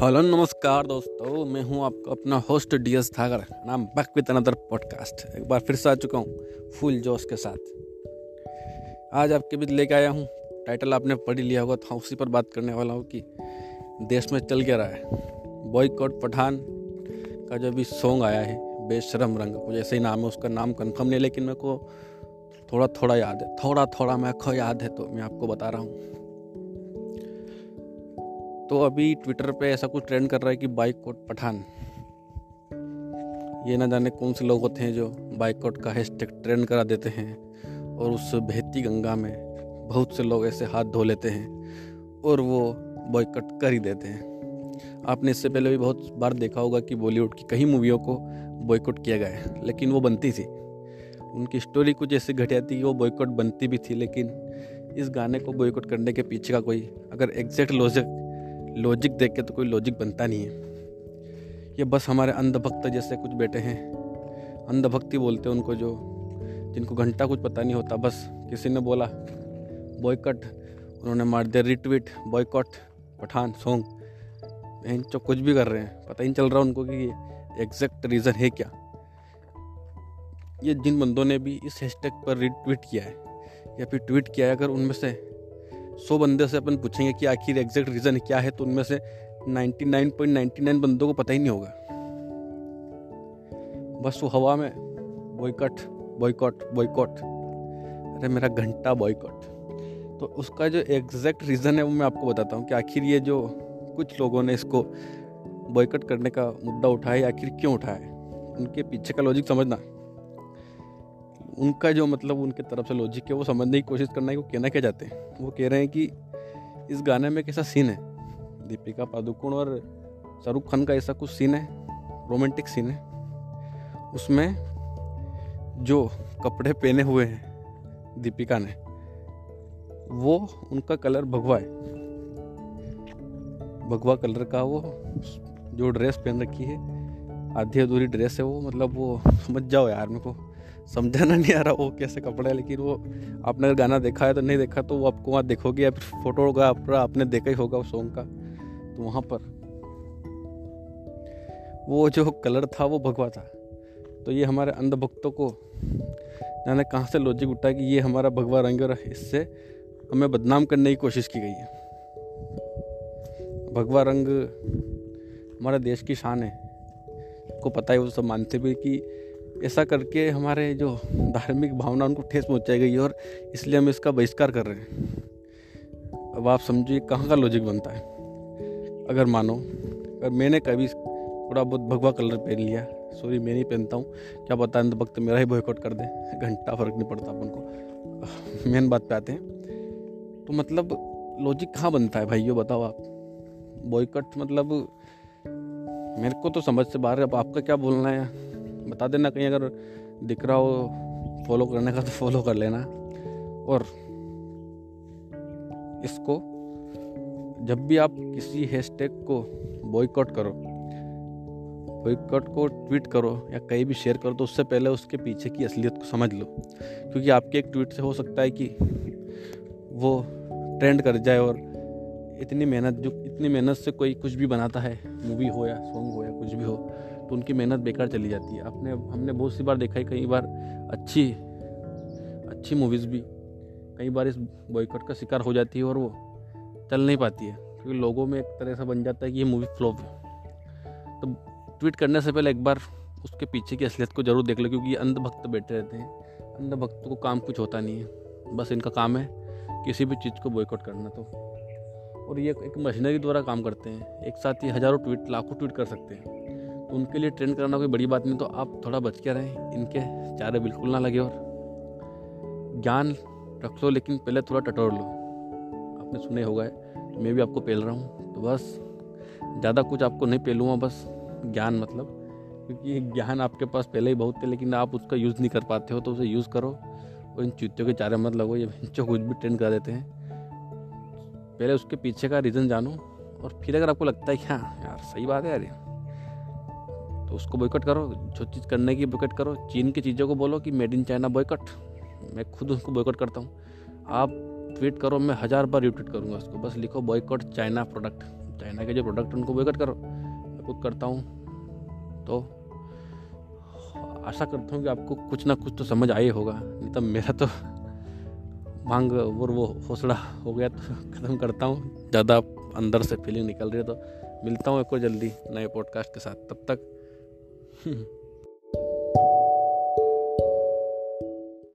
Hello, नमस्कार दोस्तों, मैं हूँ आपका अपना होस्ट डी एस थागर नाम बैक विद अनदर पॉडकास्ट एक बार फिर से आ चुका हूँ फुल जोश के साथ। आज आपके बीच लेके आया हूँ टाइटल आपने पढ़ लिया होगा तो उसी पर बात करने वाला हूँ कि देश में चल क्या रहा है। बॉयकॉट पठान का जो भी सॉन्ग आया है, बेशरम रंग कुछ ऐसे ही नाम है, उसका नाम कन्फर्म नहीं, लेकिन मेरे को थोड़ा थोड़ा याद है थोड़ा थोड़ा मेरे को याद है तो मैं आपको बता रहा हूँ। तो अभी ट्विटर पे ऐसा कुछ ट्रेंड कर रहा है कि बाइकआउट पठान। ये ना जाने कौन से लोग होते हैं जो बाइकआउट का हैशटैग ट्रेंड करा देते हैं और उस बहती गंगा में बहुत से लोग ऐसे हाथ धो लेते हैं और वो बॉयकट कर ही देते हैं। आपने इससे पहले भी बहुत बार देखा होगा कि बॉलीवुड की कई मूवियों को बॉयकॉट किया गया है, लेकिन वो बनती थी। उनकी स्टोरी कुछ ऐसी घटिया थी कि वो बॉयकॉट बनती भी थी, लेकिन इस गाने को बॉयकॉट करने के पीछे का कोई अगर एग्जैक्ट लॉजिक लॉजिक देख के तो कोई लॉजिक बनता नहीं है। ये बस हमारे अंधभक्त जैसे कुछ बेटे हैं। अंधभक्ति बोलते हैं उनको जो, जिनको घंटा कुछ पता नहीं होता। बस किसी ने बोला बॉयकट उन्होंने मार दिया रिट्वीट बॉयकॉट पठान सॉन्ग जो कुछ भी कर रहे हैं। पता ही नहीं चल रहा उनको कि ये एग्जैक्ट रीज़न है क्या। ये जिन बंदों ने भी इस हैशटैग पर रिट्वीट किया है, या फिर ट्वीट किया है, अगर उनमें से सौ बंदे से अपन पूछेंगे कि आखिर एग्जैक्ट रीज़न क्या है तो उनमें से 99.99 बंदों को पता ही नहीं होगा। बस वो हवा में बॉयकट बॉयकॉट बॉयकॉट अरे मेरा घंटा बॉयकॉट तो उसका जो एग्जैक्ट रीज़न है, वो मैं आपको बताता हूँ कि आखिर ये जो कुछ लोगों ने इसको बॉयकट करने का मुद्दा उठाया, आखिर क्यों उठाया? उनके पीछे का लॉजिक समझना। उनका जो मतलब उनके तरफ़ से लॉजिक है, वो समझने की कोशिश करना है वो कहना क्या चाहते हैं। वो कह रहे हैं कि इस गाने में कैसा सीन है, दीपिका पादुकोण और शाहरुख खान का ऐसा कुछ सीन है रोमांटिक सीन है। उसमें जो कपड़े पहने हुए हैं दीपिका ने, वो उनका कलर भगवा है। भगवा कलर का वो जो ड्रेस पहन रखी है, आधी अधूरी ड्रेस है वो मतलब वो समझ जाओ यार मेरे को। समझाना नहीं आ रहा वो कैसे कपड़े है, लेकिन वो आपने अगर गाना देखा है तो नहीं देखा तो वो आपको वहाँ देखोगे या फिर फ़ोटो होगा आपका आपने देखा ही होगा उस सॉन्ग का। तो वहाँ पर वो जो कलर था वो भगवा था। तो ये हमारे अंधभक्तों को जाने कहाँ से लॉजिक उठा कि ये हमारा भगवा रंग और इससे हमें बदनाम करने की कोशिश की गई है। भगवा रंग हमारे देश की शान है। को पता है वो सब मानते भी कि ऐसा करके हमारे जो धार्मिक भावना उनको ठेस पहुंचाई गई और इसलिए हम इसका बहिष्कार कर रहे हैं। अब आप समझिए कहाँ का लॉजिक बनता है। अगर मानो, अगर मैंने कभी थोड़ा बहुत भगवा कलर पहन लिया सॉरी मैं नहीं पहनता हूँ, क्या पता है वक्त मेरा ही बॉयकॉट कर दे। घंटा फ़र्क नहीं पड़ता अपन को। मेन बात पे आते हैं। तो मतलब लॉजिक कहाँ बनता है भाई ये बताओ आप। बॉयकट मतलब मेरे को तो समझ से बाहर अब आपका क्या बोलना है? बता देना कहीं अगर दिख रहा हो फॉलो करने का तो फॉलो कर लेना। और इसको जब भी आप किसी हैशटैग को बॉयकॉट करो बॉयकॉट को ट्वीट करो या कहीं भी शेयर करो तो उससे पहले उसके पीछे की असलियत को समझ लो। क्योंकि आपके एक ट्वीट से हो सकता है कि वो ट्रेंड कर जाए और इतनी मेहनत, जो इतनी मेहनत से कोई कुछ भी बनाता है मूवी हो या सॉन्ग हो या कुछ भी हो तो उनकी मेहनत बेकार चली जाती है। आपने, हमने बहुत सी बार देखा है, कई बार अच्छी अच्छी मूवीज़ भी, कई बार इस बॉयकॉट का शिकार हो जाती है और वो चल नहीं पाती है, क्योंकि लोगों में एक तरह से बन जाता है कि ये मूवी फ्लॉप है। तो ट्वीट करने से पहले एक बार उसके पीछे की असलियत को ज़रूर देख लो, क्योंकि अंधभक्त बैठे रहते हैं। अंधभक्त को काम कुछ होता नहीं है, बस इनका काम है किसी भी चीज़ को बॉयकॉट करना तो। और ये एक मशीनरी द्वारा काम करते हैं, एक साथ ही हज़ारों ट्वीट लाखों ट्वीट कर सकते हैं। तो उनके लिए ट्रेंड कराना कोई बड़ी बात नहीं तो आप थोड़ा बच के रहें। इनके चारे बिल्कुल ना लगे और ज्ञान रख लो, लेकिन पहले थोड़ा टटोर लो। आपने सुने होगा तो मैं भी आपको पेल रहा हूँ तो बस ज़्यादा कुछ आपको नहीं पेलूँगा, बस ज्ञान मतलब। क्योंकि ज्ञान आपके पास पहले ही बहुत थे, लेकिन आप उसका यूज़ नहीं कर पाते हो तो उसे यूज़ करो और इन चुतियों के चारे मत लगो, ये बच्चों कुछ भी ट्रेंड कर देते हैं। पहले उसके पीछे का रीज़न जानो और फिर अगर आपको लगता है कि हाँ यार सही बात है यार उसको बॉयकट करो, जो चीज़ करने की बॉयकट करो। चीन की चीज़ों को बोलो कि मेड इन चाइना बॉयकट मैं खुद उसको बॉयकट करता हूँ। आप ट्वीट करो, मैं हज़ार बार रिट्वीट करूँगा उसको। बस लिखो बॉयकट चाइना प्रोडक्ट चाइना के जो प्रोडक्ट उनको बोयकट करो। मैं खुद करता हूँ। तो आशा करता हूँ कि आपको कुछ ना कुछ तो समझ आए होगा। नहीं तो मेरा तो मांग और वो हौसला हो गया तो ख़त्म करता हूँ। ज़्यादा अंदर से फीलिंग निकल रही है तो मिलता हूँ एक और जल्दी नए पॉडकास्ट के साथ। तब तक Hmm.